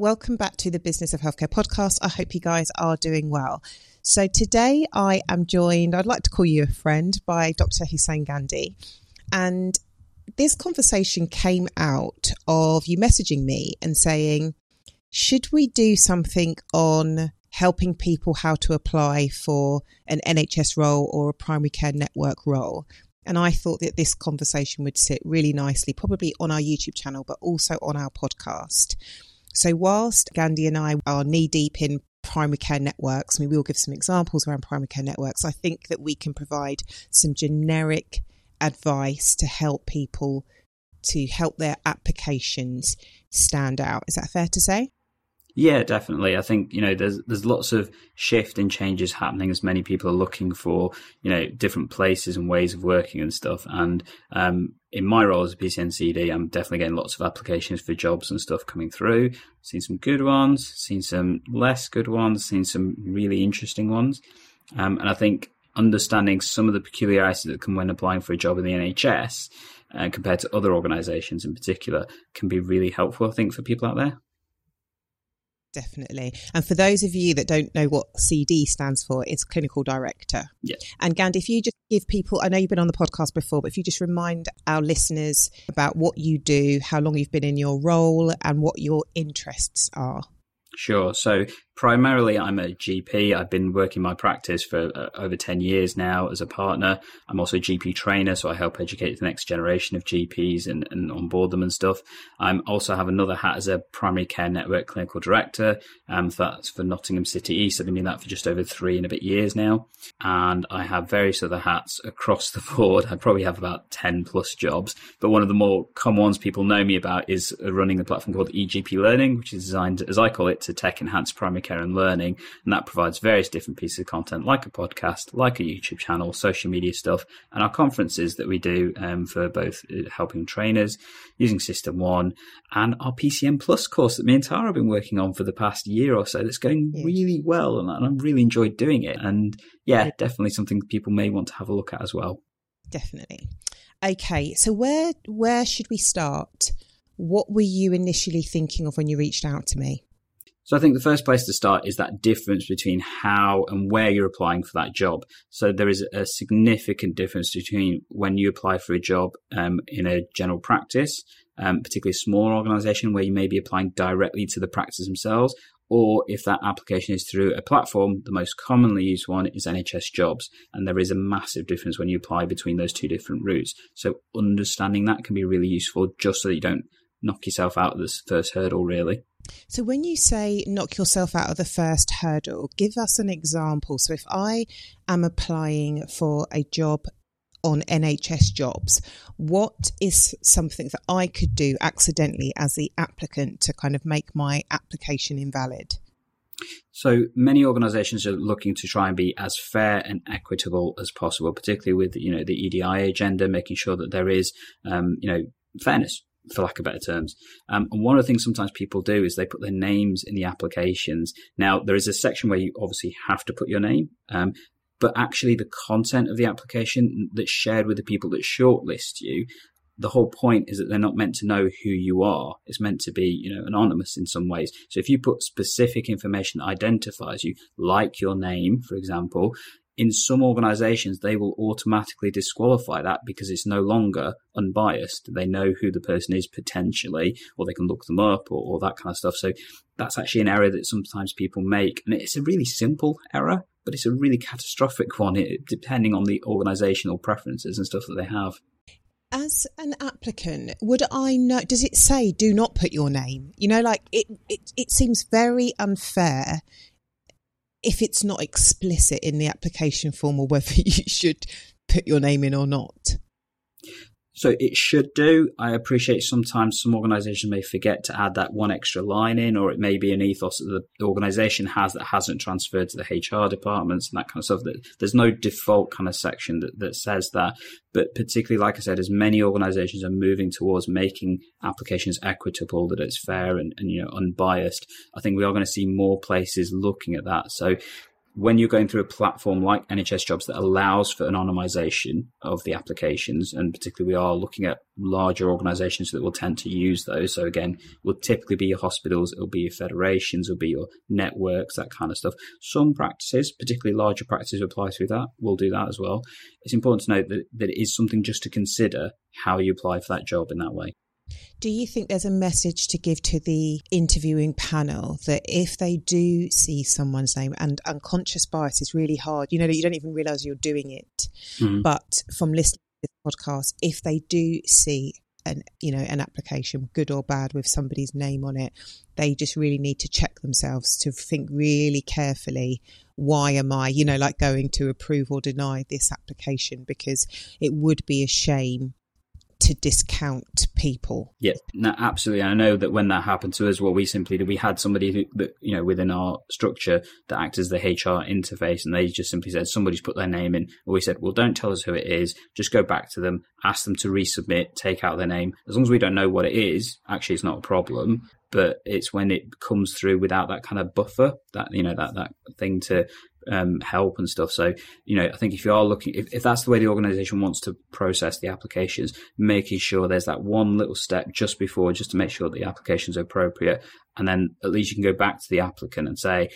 Welcome back to the Business of Healthcare podcast. I hope you guys are doing well. So, today I am joined, I'd like to call you a friend, by Dr. Hussain Gandhi. And this conversation came out of you messaging me and saying, should we do something on helping people how to apply for an NHS role or a primary care network role? And I thought that this conversation would sit really nicely, probably on our YouTube channel, but also on our podcast. So, whilst Gandhi and I are knee deep in primary care networks, I mean, we will give some examples around primary care networks. I think that we can provide some generic advice to help people to help their applications stand out. Is that fair to say? Yeah, definitely. I think you know there's there's lots of shift and changes happening as many people are looking for you know different places and ways of working and stuff. And um, in my role as a PCNCD, I'm definitely getting lots of applications for jobs and stuff coming through. Seen some good ones, seen some less good ones, seen some really interesting ones. Um, and I think understanding some of the peculiarities that come when applying for a job in the NHS uh, compared to other organisations in particular can be really helpful. I think for people out there. Definitely. And for those of you that don't know what CD stands for, it's clinical director. Yeah. And Gandhi, if you just give people, I know you've been on the podcast before, but if you just remind our listeners about what you do, how long you've been in your role, and what your interests are. Sure. So primarily, I'm a GP. I've been working my practice for uh, over 10 years now as a partner. I'm also a GP trainer, so I help educate the next generation of GPs and, and onboard them and stuff. I also have another hat as a primary care network clinical director. Um, that's for Nottingham City East. I've been doing that for just over three and a bit years now. And I have various other hats across the board. I probably have about 10 plus jobs, but one of the more common ones people know me about is running a platform called eGP Learning, which is designed, as I call it, to tech enhance primary care and learning. And that provides various different pieces of content, like a podcast, like a YouTube channel, social media stuff, and our conferences that we do um, for both uh, helping trainers using SystmOne and our PCN Plus course that me and Tara have been working on for the past year or so. That's going really well, and I've really enjoyed doing it. And yeah, definitely something people may want to have a look at as well. Definitely. Okay, so where where should we start? What were you initially thinking of when you reached out to me? So I think the first place to start is that difference between how and where you're applying for that job. So there is a significant difference between when you apply for a job um, in a general practice, um, particularly a small organization where you may be applying directly to the practice themselves, or if that application is through a platform, the most commonly used one is NHS Jobs. And there is a massive difference when you apply between those two different routes. So understanding that can be really useful just so that you don't knock yourself out of this first hurdle, really. So, when you say knock yourself out of the first hurdle, give us an example. So, if I am applying for a job on NHS jobs, what is something that I could do accidentally as the applicant to kind of make my application invalid? So many organisations are looking to try and be as fair and equitable as possible, particularly with you know the EDI agenda, making sure that there is um, you know fairness for lack of better terms. Um, and one of the things sometimes people do is they put their names in the applications. Now, there is a section where you obviously have to put your name, um, but actually the content of the application that's shared with the people that shortlist you, the whole point is that they're not meant to know who you are. It's meant to be, you know, anonymous in some ways. So if you put specific information that identifies you, like your name, for example, in some organizations, they will automatically disqualify that because it's no longer unbiased. They know who the person is potentially, or they can look them up or, or that kind of stuff. So that's actually an error that sometimes people make. And it's a really simple error, but it's a really catastrophic one, depending on the organizational preferences and stuff that they have. As an applicant, would I know? Does it say do not put your name? You know, like it, it, it seems very unfair if it's not explicit in the application form or whether you should put your name in or not. So it should do. I appreciate sometimes some organizations may forget to add that one extra line in, or it may be an ethos that the organization has that hasn't transferred to the HR departments and that kind of stuff. There's no default kind of section that, that says that. But particularly, like I said, as many organizations are moving towards making applications equitable, that it's fair and, and you know unbiased, I think we are going to see more places looking at that. So when you're going through a platform like NHS Jobs that allows for anonymization of the applications, and particularly we are looking at larger organizations that will tend to use those. So again, will typically be your hospitals, it'll be your federations, it'll be your networks, that kind of stuff. Some practices, particularly larger practices apply through that, will do that as well. It's important to note that, that it is something just to consider how you apply for that job in that way. Do you think there's a message to give to the interviewing panel that if they do see someone's name and unconscious bias is really hard, you know, you don't even realize you're doing it. Mm. But from listening to this podcast, if they do see an you know an application good or bad with somebody's name on it they just really need to check themselves to think really carefully why am i you know like going to approve or deny this application because it would be a shame to discount people. Yeah, no, absolutely. I know that when that happened to us, what we simply did, we had somebody who, that, you know, within our structure that acts as the HR interface, and they just simply said, somebody's put their name in. Or we said, well, don't tell us who it is. Just go back to them, ask them to resubmit, take out their name. As long as we don't know what it is, actually, it's not a problem but it's when it comes through without that kind of buffer, that you know that that thing to um, help and stuff. So, you know, I think if you are looking, if, if that's the way the organization wants to process the applications, making sure there's that one little step just before, just to make sure that the applications appropriate. And then at least you can go back to the applicant and say,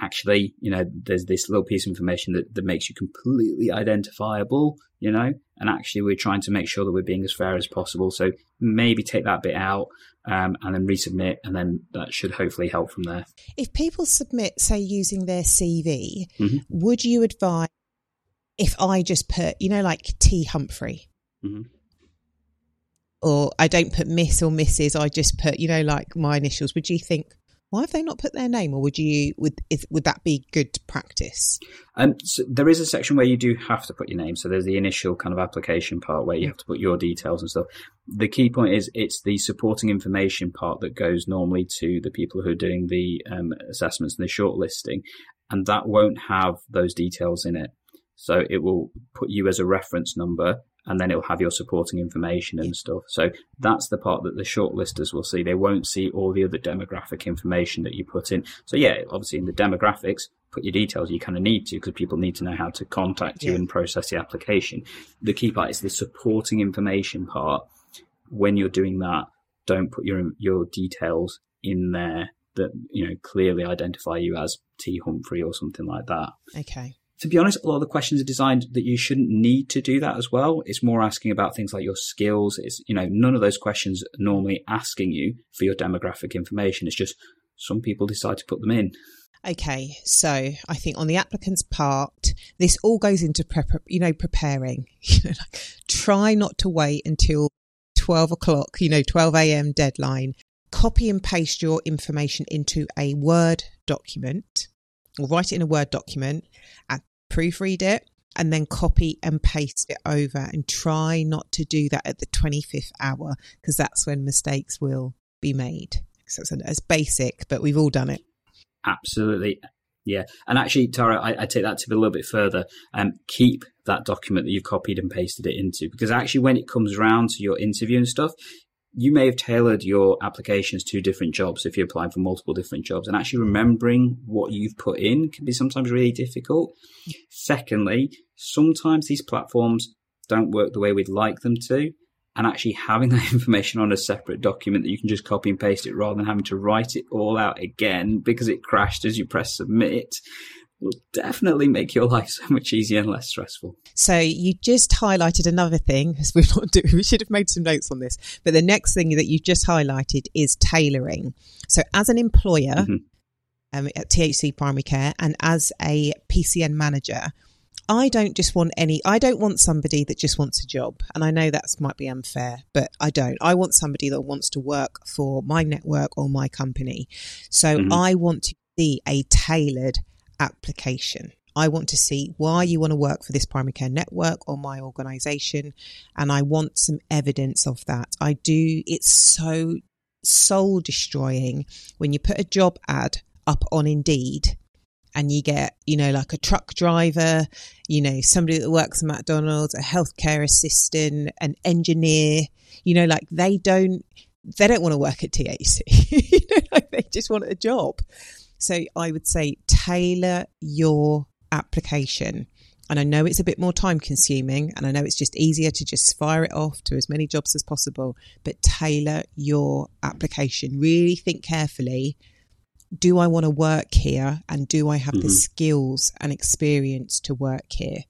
actually, you know, there's this little piece of information that, that makes you completely identifiable, you know, and actually we're trying to make sure that we're being as fair as possible. So maybe take that bit out um, and then resubmit, and then that should hopefully help from there. If people submit, say, using their CV, mm-hmm. would you advise if I just put, you know, like T Humphrey? Mm-hmm. Or I don't put Miss or Mrs. I just put, you know, like my initials. Would you think, why have they not put their name, or would you would is, would that be good practice? Um, so there is a section where you do have to put your name. So there's the initial kind of application part where you have to put your details and stuff. The key point is it's the supporting information part that goes normally to the people who are doing the um, assessments and the shortlisting, and that won't have those details in it. So it will put you as a reference number and then it'll have your supporting information and stuff. So that's the part that the shortlisters will see. They won't see all the other demographic information that you put in. So yeah, obviously in the demographics, put your details. You kind of need to because people need to know how to contact you yeah. and process the application. The key part is the supporting information part. When you're doing that, don't put your your details in there that you know clearly identify you as T Humphrey or something like that. Okay to be honest, a lot of the questions are designed that you shouldn't need to do that as well. It's more asking about things like your skills. It's, you know, none of those questions normally asking you for your demographic information. It's just some people decide to put them in. Okay, so I think on the applicant's part, this all goes into prep, you know, preparing. You know, try not to wait until 12 o'clock, you know, 12 a.m. deadline. Copy and paste your information into a Word document or write it in a Word document and proofread it and then copy and paste it over and try not to do that at the 25th hour because that's when mistakes will be made. So it's, it's basic, but we've all done it. Absolutely. Yeah. And actually, Tara, I, I take that to a little bit further. Um, keep that document that you've copied and pasted it into because actually, when it comes around to your interview and stuff, you may have tailored your applications to different jobs if you're applying for multiple different jobs and actually remembering what you've put in can be sometimes really difficult. Secondly sometimes these platforms don't work the way we'd like them to and actually having that information on a separate document that you can just copy and paste it rather than having to write it all out again because it crashed as you press submit will definitely make your life so much easier and less stressful. So you just highlighted another thing, as we've not do, we should have made some notes on this. But the next thing that you've just highlighted is tailoring. So as an employer mm-hmm. um, at THC Primary Care and as a PCN manager, I don't just want any, I don't want somebody that just wants a job. And I know that might be unfair, but I don't. I want somebody that wants to work for my network or my company. So mm-hmm. I want to see a tailored application. I want to see why you want to work for this primary care network or my organization. And I want some evidence of that. I do, it's so soul destroying when you put a job ad up on Indeed and you get, you know, like a truck driver, you know, somebody that works at McDonald's, a healthcare assistant, an engineer, you know, like they don't, they don't want to work at THC. you know, like they just want a job. So I would say tailor your application. And I know it's a bit more time consuming and I know it's just easier to just fire it off to as many jobs as possible, but tailor your application. Really think carefully do I want to work here and do I have mm-hmm. the skills and experience to work here?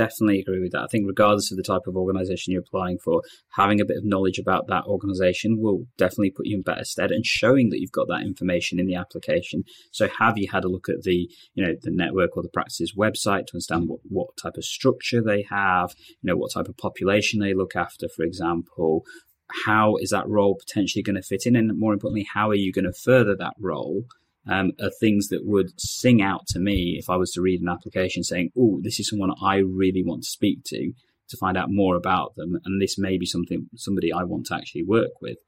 Definitely agree with that. I think, regardless of the type of organization you're applying for, having a bit of knowledge about that organization will definitely put you in better stead and showing that you've got that information in the application. So, have you had a look at the, you know, the network or the practice's website to understand what, what type of structure they have, you know, what type of population they look after, for example, how is that role potentially going to fit in? And more importantly, how are you going to further that role um, are things that would sing out to me if I was to read an application saying, "Oh, this is someone I really want to speak to to find out more about them, and this may be something somebody I want to actually work with."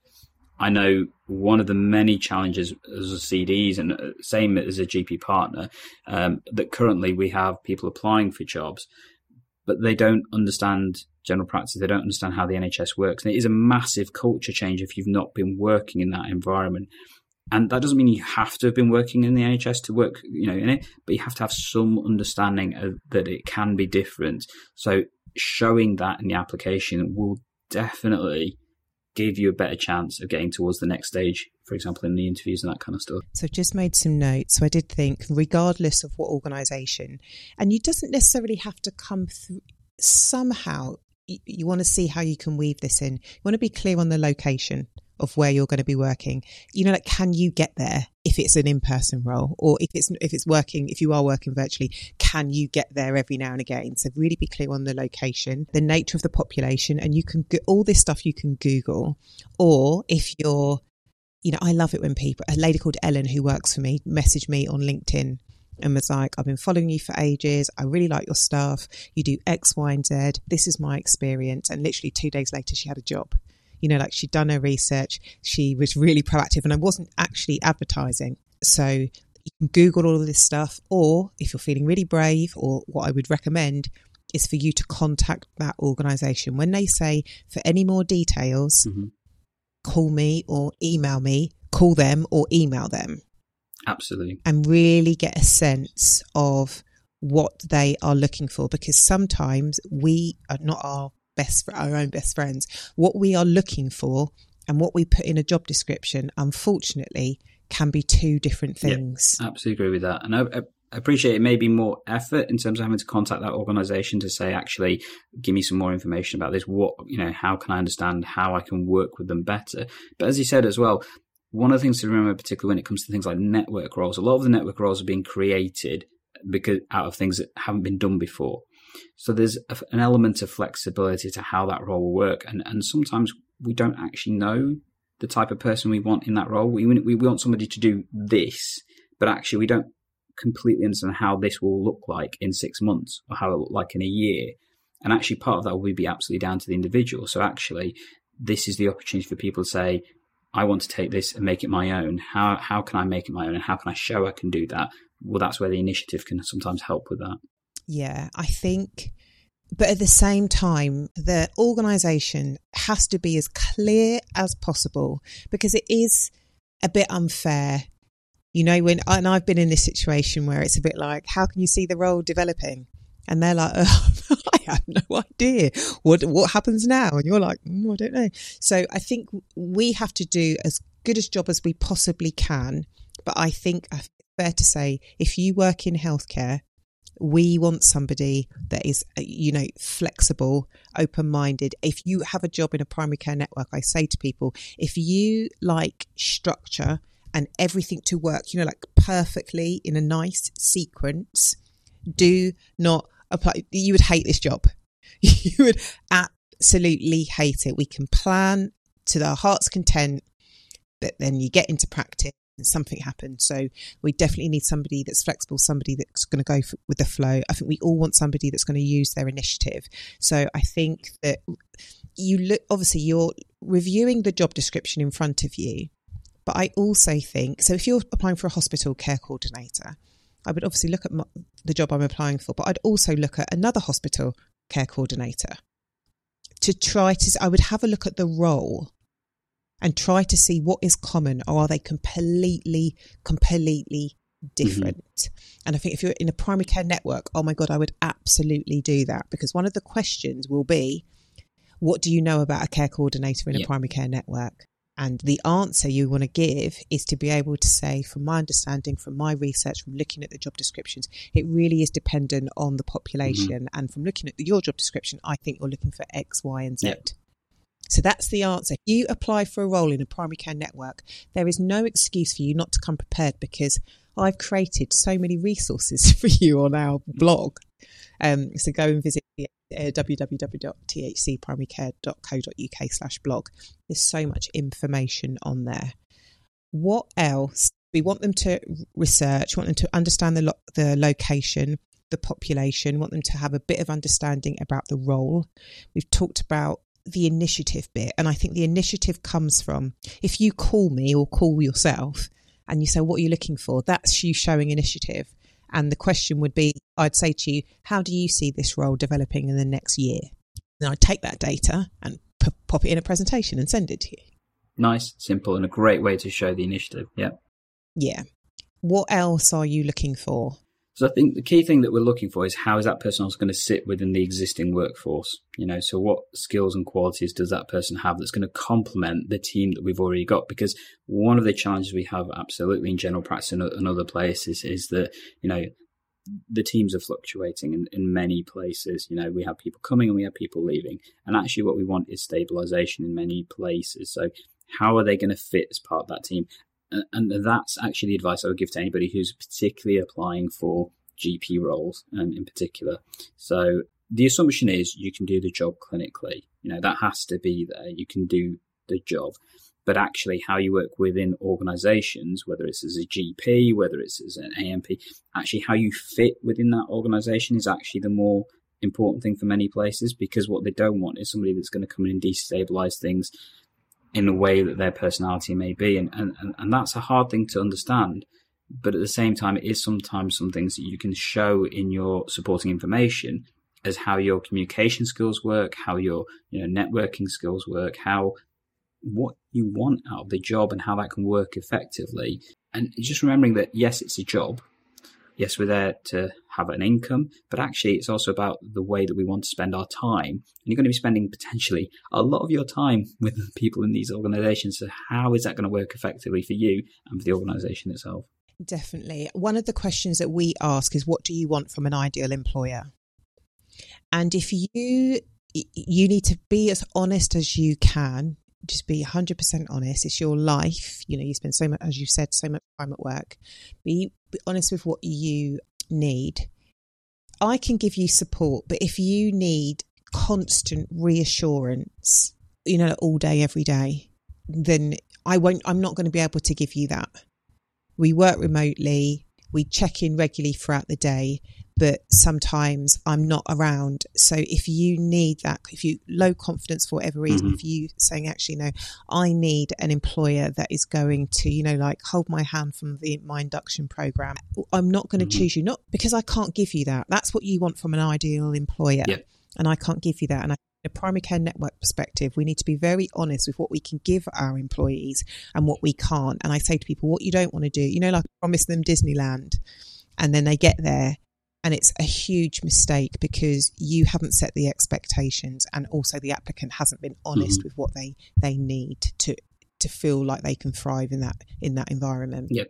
I know one of the many challenges as a CDs and uh, same as a GP partner um, that currently we have people applying for jobs, but they don't understand general practice. They don't understand how the NHS works, and it is a massive culture change if you've not been working in that environment. And that doesn't mean you have to have been working in the NHS to work, you know, in it, but you have to have some understanding of, that it can be different. So showing that in the application will definitely give you a better chance of getting towards the next stage, for example, in the interviews and that kind of stuff. So I've just made some notes. So I did think, regardless of what organisation, and you doesn't necessarily have to come through somehow. You, you want to see how you can weave this in. You want to be clear on the location of where you're going to be working. You know, like, can you get there if it's an in-person role or if it's, if it's working, if you are working virtually, can you get there every now and again? So really be clear on the location, the nature of the population, and you can get all this stuff you can Google. Or if you're, you know, I love it when people, a lady called Ellen who works for me messaged me on LinkedIn and was like, I've been following you for ages. I really like your stuff. You do X, Y, and Z. This is my experience. And literally two days later, she had a job you know, like she'd done her research, she was really proactive, and I wasn't actually advertising. So you can Google all of this stuff, or if you're feeling really brave, or what I would recommend is for you to contact that organization. When they say for any more details, mm-hmm. call me or email me, call them or email them. Absolutely. And really get a sense of what they are looking for because sometimes we are not our best for our own best friends what we are looking for and what we put in a job description unfortunately can be two different things. yeah, absolutely agree with that. And I, I, appreciate it may be more effort in terms of having to contact that organization to say actually give me some more information about this. What you know how can i understand how i can work with them better? But as you said as well one of the things to remember particularly when it comes to things like network roles a lot of the network roles are being created because out of things that haven't been done before so there's a, an element of flexibility to how that role will work, and and sometimes we don't actually know the type of person we want in that role. We we want somebody to do this, but actually we don't completely understand how this will look like in six months or how it look like in a year. And actually, part of that will be absolutely down to the individual. So actually, this is the opportunity for people to say, I want to take this and make it my own. How how can I make it my own, and how can I show I can do that? Well, that's where the initiative can sometimes help with that. Yeah, I think, but at the same time, the organisation has to be as clear as possible because it is a bit unfair. You know, when, and I've been in this situation where it's a bit like, how can you see the role developing? And they're like, oh, I have no idea what what happens now, and you're like, mm, I don't know. So I think we have to do as good a job as we possibly can. But I think fair to say if you work in healthcare, we want somebody that is, uh, you know, flexible, open minded. If you have a job in a primary care network, I say to people, if you like structure and everything to work, you know, like perfectly in a nice sequence, do not apply. You would hate this job. you would absolutely hate it. We can plan to our heart's content, but then you get into practice something happened. So we definitely need somebody that's flexible, somebody that's going to go for, with the flow. I think we all want somebody that's going to use their initiative. So I think that you look, obviously, you're reviewing the job description in front of you. But I also think so if you're applying for a hospital care coordinator, I would obviously look at my, the job I'm applying for, but I'd also look at another hospital care coordinator to try to, I would have a look at the role and try to see what is common or are they completely, completely different. Mm-hmm. And I think if you're in a primary care network, oh my God, I would absolutely do that because one of the questions will be, what do you know about a care coordinator in yep. a primary care network? And the answer you want to give is to be able to say, from my understanding, from my research, from looking at the job descriptions, it really is dependent on the population. Mm-hmm. And from looking at your job description, I think you're looking for X, Y, and Z. Yep. So that's the answer. You apply for a role in a primary care network, there is no excuse for you not to come prepared because I've created so many resources for you on our blog. Um, so go and visit uh, www.thcprimarycare.co.uk slash blog. There's so much information on there. What else? We want them to research, want them to understand the, lo- the location, the population, want them to have a bit of understanding about the role. We've talked about the initiative bit. And I think the initiative comes from if you call me or call yourself and you say, What are you looking for? That's you showing initiative. And the question would be I'd say to you, How do you see this role developing in the next year? Then I'd take that data and p- pop it in a presentation and send it to you. Nice, simple, and a great way to show the initiative. Yeah. Yeah. What else are you looking for? So I think the key thing that we're looking for is how is that person also going to sit within the existing workforce? You know, so what skills and qualities does that person have that's going to complement the team that we've already got? Because one of the challenges we have absolutely in general practice and, other places is that, you know, the teams are fluctuating in, in many places. You know, we have people coming and we have people leaving. And actually what we want is stabilization in many places. So how are they going to fit as part of that team? And that's actually the advice I would give to anybody who's particularly applying for GP roles um, in particular. So the assumption is you can do the job clinically. You know, that has to be there. You can do the job. But actually, how you work within organizations, whether it's as a GP, whether it's as an AMP, actually how you fit within that organization is actually the more important thing for many places because what they don't want is somebody that's going to come in and destabilize things in the way that their personality may be. And, and, and that's a hard thing to understand. But at the same time, it is sometimes some things that you can show in your supporting information as how your communication skills work, how your you know networking skills work, how what you want out of the job and how that can work effectively. And just remembering that yes, it's a job, yes, we're there to have an income, but actually it's also about the way that we want to spend our time. And you're going to be spending potentially a lot of your time with people in these organizations. So how is that going to work effectively for you and for the organization itself? Definitely. One of the questions that we ask is what do you want from an ideal employer? And if you you need to be as honest as you can just be 100% honest it's your life you know you spend so much as you said so much time at work be, be honest with what you need. I can give you support but if you need constant reassurance you know all day every day then i won't i'm not going to be able to give you that. We work remotely we check in regularly throughout the day but sometimes I'm not around. So if you need that, if you low confidence for whatever reason, mm-hmm. if you saying actually no, I need an employer that is going to, you know, like hold my hand from the my induction program. I'm not going to mm-hmm. choose you, not because I can't give you that. That's what you want from an ideal employer. Yep. And I can't give you that. And I a primary care network perspective, we need to be very honest with what we can give our employees and what we can't. And I say to people, what you don't want to do, you know, like promise them Disneyland and then they get there and it's a huge mistake because you haven't set the expectations and also the applicant hasn't been honest mm-hmm. with what they they need to to feel like they can thrive in that in that environment yep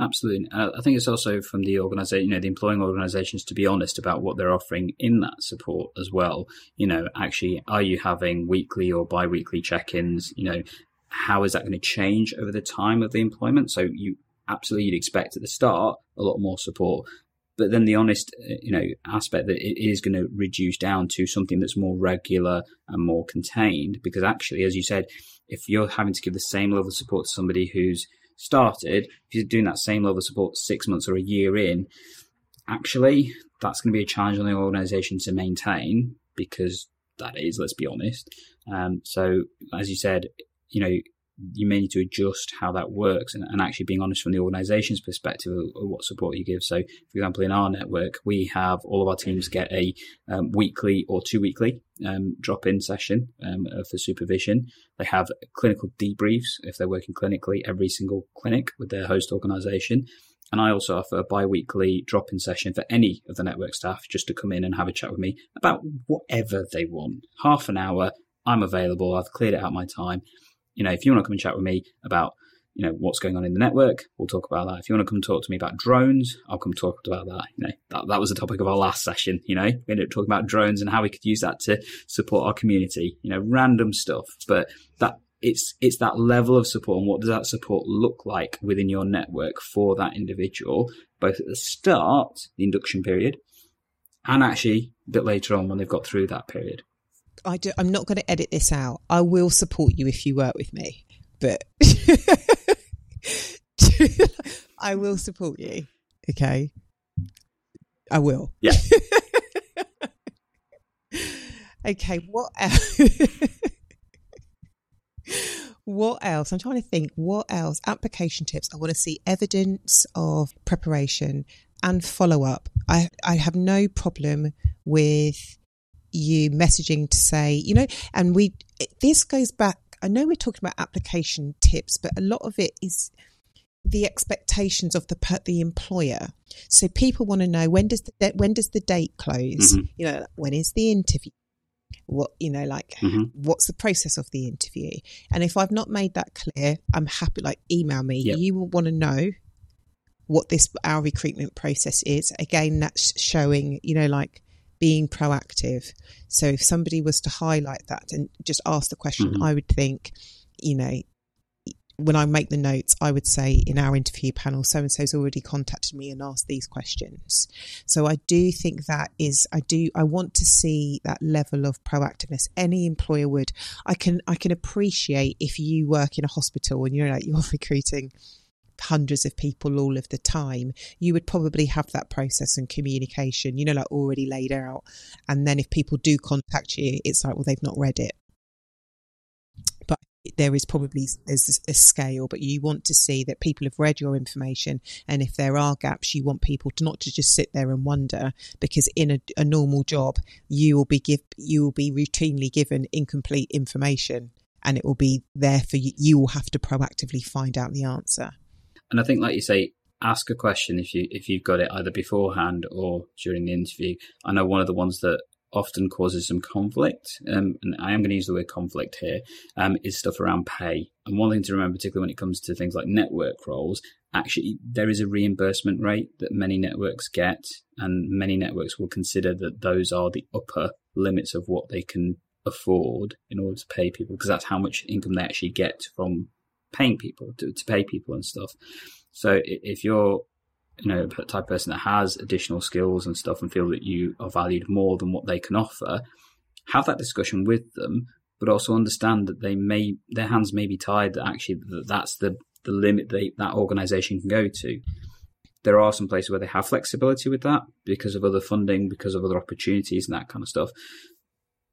Absolutely. I think it's also from the organization, you know, the employing organizations to be honest about what they're offering in that support as well. You know, actually, are you having weekly or bi weekly check ins? You know, how is that going to change over the time of the employment? So you absolutely you'd expect at the start a lot more support. But then the honest, uh, you know, aspect that it is going to reduce down to something that's more regular and more contained. Because actually, as you said, if you're having to give the same level of support to somebody who's started, if you're doing that same level of support six months or a year in, actually, that's going to be a challenge on the organisation to maintain because that is, let's be honest. Um, so, as you said, you know, you may need to adjust how that works and, and actually being honest from the organization's perspective of, of, what support you give. So, for example, in our network, we have all of our teams get a um, weekly or two weekly um, drop in session um, for supervision. They have clinical debriefs if they're working clinically every single clinic with their host organization. And I also offer a bi weekly drop in session for any of the network staff just to come in and have a chat with me about whatever they want. Half an hour, I'm available, I've cleared it out my time you know, if you want to come and chat with me about, you know, what's going on in the network, we'll talk about that. If you want to come talk to me about drones, I'll come talk about that. You know, that, that was the topic of our last session. You know, we ended up talking about drones and how we could use that to support our community. You know, random stuff, but that it's it's that level of support and what does that support look like within your network for that individual, both at the start, the induction period, and actually a bit later on when they've got through that period. I do, I'm not going to edit this out. I will support you if you work with me, but I will support you. Okay. I will. Yeah. okay. What else? what else? I'm trying to think. What else? Application tips. I want to see evidence of preparation and follow up. I, I have no problem with you messaging to say, you know, and we, this goes back, I know we're talking about application tips, but a lot of it is the expectations of the the employer. So people want to know when does the when does the date close? Mm-hmm. You know, when is the interview? What you know, like mm-hmm. what's the process of the interview? And if I've not made that clear, I'm happy. Like email me. Yep. You will want to know what this our recruitment process is. Again, that's showing you know like being proactive. So if somebody was to highlight that and just ask the question, mm-hmm. I would think, you know, when I make the notes, I would say in our interview panel, so and so's already contacted me and asked these questions. So I do think that is, I do, I want to see that level of proactiveness. Any employer would. I can, I can appreciate if you work in a hospital and you're like you're recruiting hundreds of people all of the time, you would probably have that process and communication, you know, like already laid out. And then if people do contact you, it's like, well, they've not read it. But there is probably there's a scale, but you want to see that people have read your information, and if there are gaps, you want people to not to just sit there and wonder, because in a, a normal job, you will be give you will be routinely given incomplete information, and it will be there for you. You will have to proactively find out the answer. And I think, like you say, ask a question if you if you've got it either beforehand or during the interview. I know one of the ones that often causes some conflict, um, and I am going to use the word conflict here, um, is stuff around pay. And one thing to remember, particularly when it comes to things like network roles, actually there is a reimbursement rate that many networks get, and many networks will consider that those are the upper limits of what they can afford in order to pay people, because that's how much income they actually get from paying people to, to pay people and stuff. So if you're you know, the type of person that has additional skills and stuff and feel that you are valued more than what they can offer, have that discussion with them, but also understand that they may their hands may be tied. That actually that's the the limit they, that organization can go to. There are some places where they have flexibility with that because of other funding, because of other opportunities and that kind of stuff.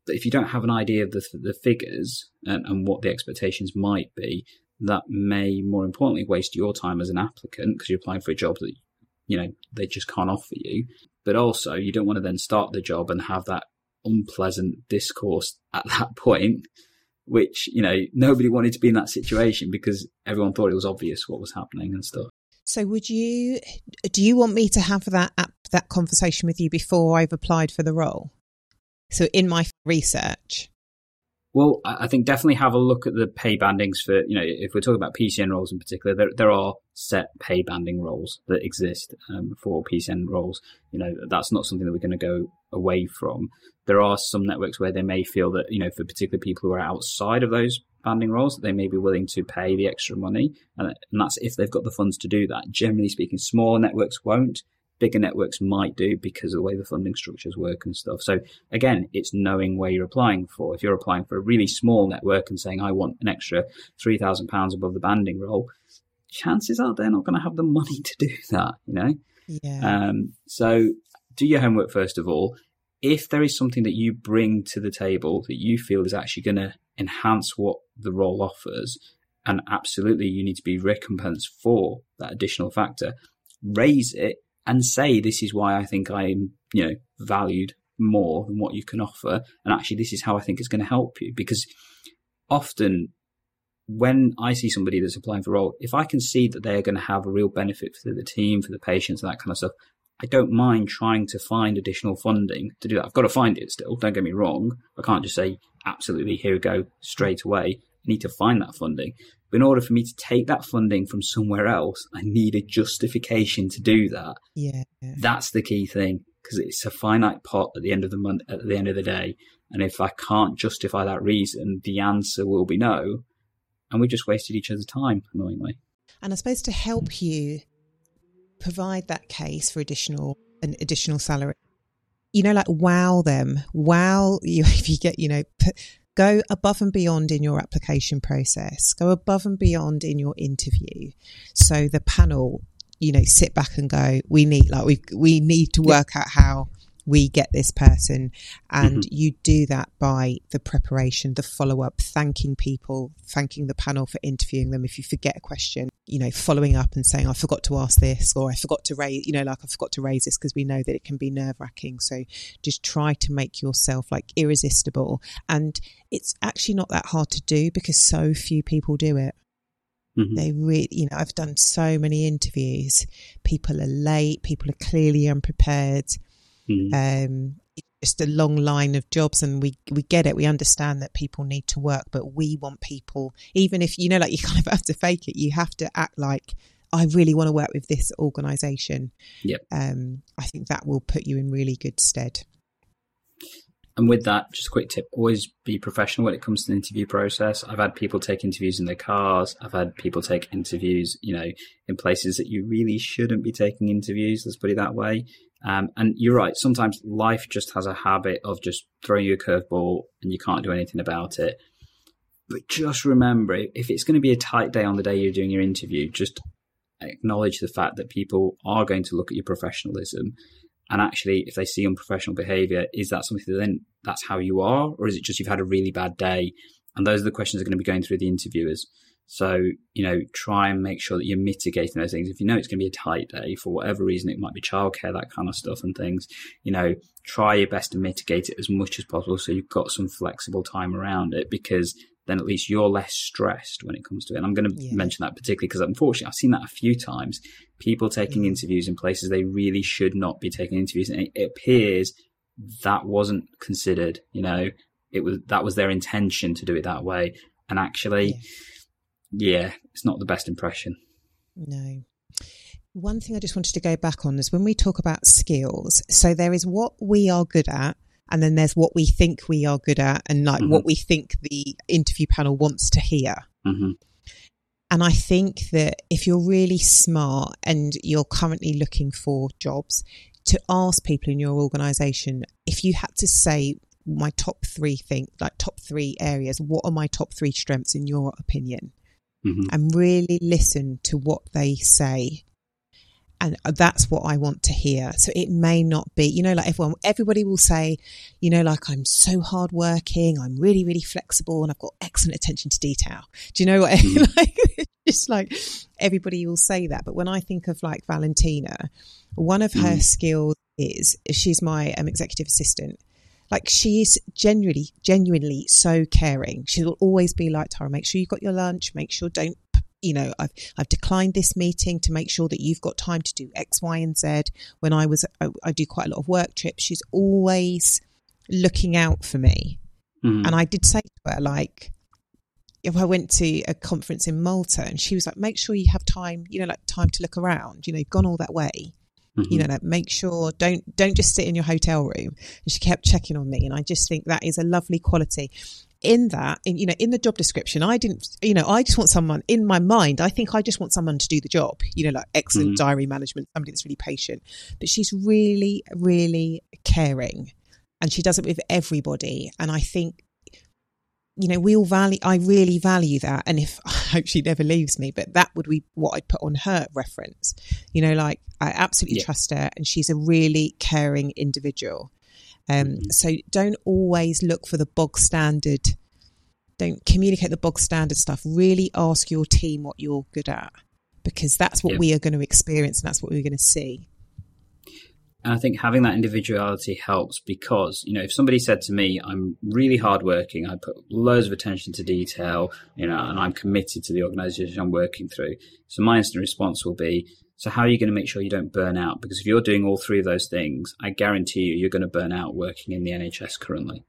But if you don't have an idea of the, the figures and, and what the expectations might be, that may more importantly waste your time as an applicant because you're applying for a job that you know they just can't offer you. But also you don't want to then start the job and have that unpleasant discourse at that point which you know nobody wanted to be in that situation because everyone thought it was obvious what was happening and stuff. So would you do you want me to have that that conversation with you before I've applied for the role? So in my research Well, I think definitely have a look at the pay bandings for, you know, if we're talking about PCN roles in particular, there, there are set pay banding roles that exist um, for PCN roles. You know, that's not something that we're going to go away from. There are some networks where they may feel that, you know, for particular people who are outside of those banding roles, they may be willing to pay the extra money. And, and that's if they've got the funds to do that. Generally speaking, smaller networks won't bigger networks might do because of the way the funding structures work and stuff. So again, it's knowing where you're applying for. If you're applying for a really small network and saying, I want an extra £3,000 above the banding role, chances are they're not going to have the money to do that, you know? Yeah. Um, so do your homework first of all. If there is something that you bring to the table that you feel is actually going to enhance what the role offers, and absolutely you need to be recompensed for that additional factor, raise it and say this is why I think I'm you know valued more than what you can offer, and actually this is how I think it's going to help you because often when I see somebody that's applying for a role, if I can see that they're going to have a real benefit for the team, for the patients, that kind of stuff, I don't mind trying to find additional funding to do that. I've got to find it still. Don't get me wrong. I can't just say absolutely here we go straight away. Need to find that funding. But in order for me to take that funding from somewhere else, I need a justification to do that. Yeah. That's the key thing because it's a finite pot at the end of the month, at the end of the day. And if I can't justify that reason, the answer will be no. And we just wasted each other's time, annoyingly. And I suppose to help you provide that case for additional an additional salary, you know, like wow them, wow you if you get, you know, go above and beyond in your application process, go above and beyond in your interview. So the panel, you know, sit back and go, we need, like, we, we need to work yeah. out how we get this person. And mm-hmm. you do that by the preparation, the follow up, thanking people, thanking the panel for interviewing them. If you forget a question, you know, following up and saying, I forgot to ask this, or I forgot to raise, you know, like I forgot to raise this because we know that it can be nerve wracking. So just try to make yourself like irresistible. And it's actually not that hard to do because so few people do it. Mm-hmm. They really, you know, I've done so many interviews. People are late. People are clearly unprepared. Mm. Um, just a long line of jobs and we we get it. We understand that people need to work but we want people even if you know like you kind of have to fake it you have to act like I really want to work with this organization. Yep. Um I think that will put you in really good stead. And with that just a quick tip always be professional when it comes to the interview process. I've had people take interviews in their cars. I've had people take interviews you know in places that you really shouldn't be taking interviews let's put it that way um, and you're right. Sometimes life just has a habit of just throwing you a curveball and you can't do anything about it. But just remember, if it's going to be a tight day on the day you're doing your interview, just acknowledge the fact that people are going to look at your professionalism. And actually, if they see unprofessional behavior, is that something that then that's how you are? Or is it just you've had a really bad day? And those are the questions that are going to be going through the interviewers. So, you know, try and make sure that you're mitigating those things. If you know it's going to be a tight day for whatever reason, it might be childcare, that kind of stuff and things, you know, try your best to mitigate it as much as possible so you've got some flexible time around it because then at least you're less stressed when it comes to it. And I'm going to yeah. mention that particularly because unfortunately I've seen that a few times. People taking yeah. interviews in places they really should not be taking interviews. And it appears that wasn't considered, you know, it was, that was their intention to do it that way. And actually, yeah yeah, it's not the best impression. No. One thing I just wanted to go back on is when we talk about skills, so there is what we are good at, and then there's what we think we are good at, and like mm-hmm. what we think the interview panel wants to hear. Mm-hmm. And I think that if you're really smart and you're currently looking for jobs, to ask people in your organization, if you had to say my top three things, like top three areas, what are my top three strengths in your opinion? Mm-hmm. and really listen to what they say. And that's what I want to hear. So it may not be, you know, like everyone, everybody will say, you know, like I'm so hardworking, I'm really, really flexible, and I've got excellent attention to detail. Do you know what? Mm. like, it's like everybody will say that. But when I think of like Valentina, one of mm. her skills is she's my um, executive assistant like she is genuinely, genuinely so caring. She will always be like, Tara, make sure you've got your lunch. Make sure don't, you know, I've, I've declined this meeting to make sure that you've got time to do X, Y, and Z. When I was, I, I do quite a lot of work trips. She's always looking out for me. Mm-hmm. And I did say to her, like, if I went to a conference in Malta and she was like, make sure you have time, you know, like time to look around, you know, you've gone all that way. Mm-hmm. You know, like make sure don't don't just sit in your hotel room. And she kept checking on me, and I just think that is a lovely quality. In that, in you know, in the job description, I didn't, you know, I just want someone in my mind. I think I just want someone to do the job. You know, like excellent mm-hmm. diary management, somebody that's really patient. But she's really, really caring, and she does it with everybody. And I think you know, we all value, I really value that. And if I hope she never leaves me, but that would be what I'd put on her reference. You know, like I absolutely yeah. trust her and she's a really caring individual. Um, mm-hmm. So don't always look for the bog standard. Don't communicate the bog standard stuff. Really ask your team what you're good at because that's what yeah. we are going to experience and that's what we're going to see. And I think having that individuality helps because, you know, if somebody said to me, I'm really hardworking, I put loads of attention to detail, you know, and I'm committed to the organization I'm working through. So my instant response will be, so how are you going to make sure you don't burn out? Because if you're doing all three of those things, I guarantee you, you're going to burn out working in the NHS currently.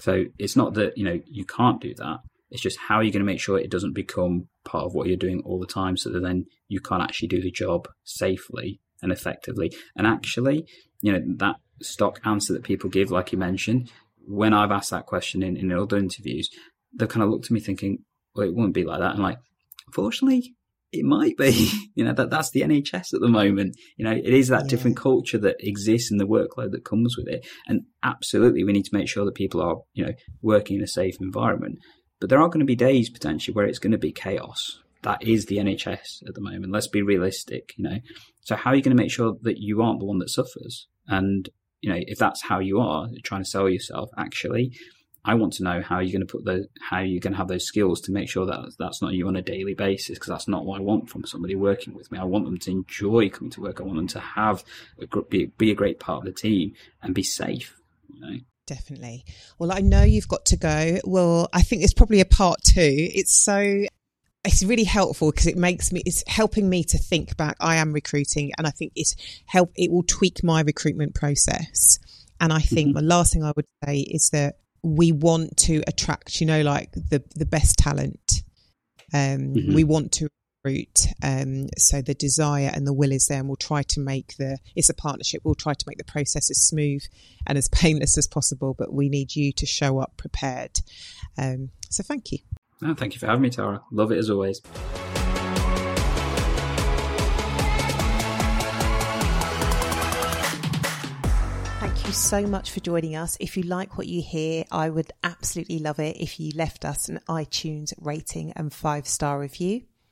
So it's not that, you know, you can't do that. It's just how are you going to make sure it doesn't become part of what you're doing all the time so that then you can't actually do the job safely and effectively. And actually, you know, that stock answer that people give, like you mentioned, when I've asked that question in, in other interviews, they've kind of looked at me thinking, well, it wouldn't be like that. And like, unfortunately, it might be. you know, that that's the NHS at the moment. You know, it is that yeah. different culture that exists and the workload that comes with it. And absolutely, we need to make sure that people are, you know, working in a safe environment. But there are going to be days potentially where it's going to be chaos. That is the NHS at the moment. Let's be realistic, you know. So how are you going to make sure that you aren't the one that suffers? And you know, if that's how you are trying to sell yourself, actually, I want to know how you're going to put those, how you're going to have those skills to make sure that that's not you on a daily basis, because that's not what I want from somebody working with me. I want them to enjoy coming to work. I want them to have a, be, be a great part of the team and be safe. You know. Definitely. Well, I know you've got to go. Well, I think it's probably a part two. It's so it's really helpful because it makes me it's helping me to think back i am recruiting and i think it's help it will tweak my recruitment process and i think mm-hmm. the last thing i would say is that we want to attract you know like the the best talent um mm-hmm. we want to recruit um so the desire and the will is there and we'll try to make the it's a partnership we'll try to make the process as smooth and as painless as possible but we need you to show up prepared um so thank you Oh, thank you for having me, Tara. Love it as always. Thank you so much for joining us. If you like what you hear, I would absolutely love it if you left us an iTunes rating and five star review.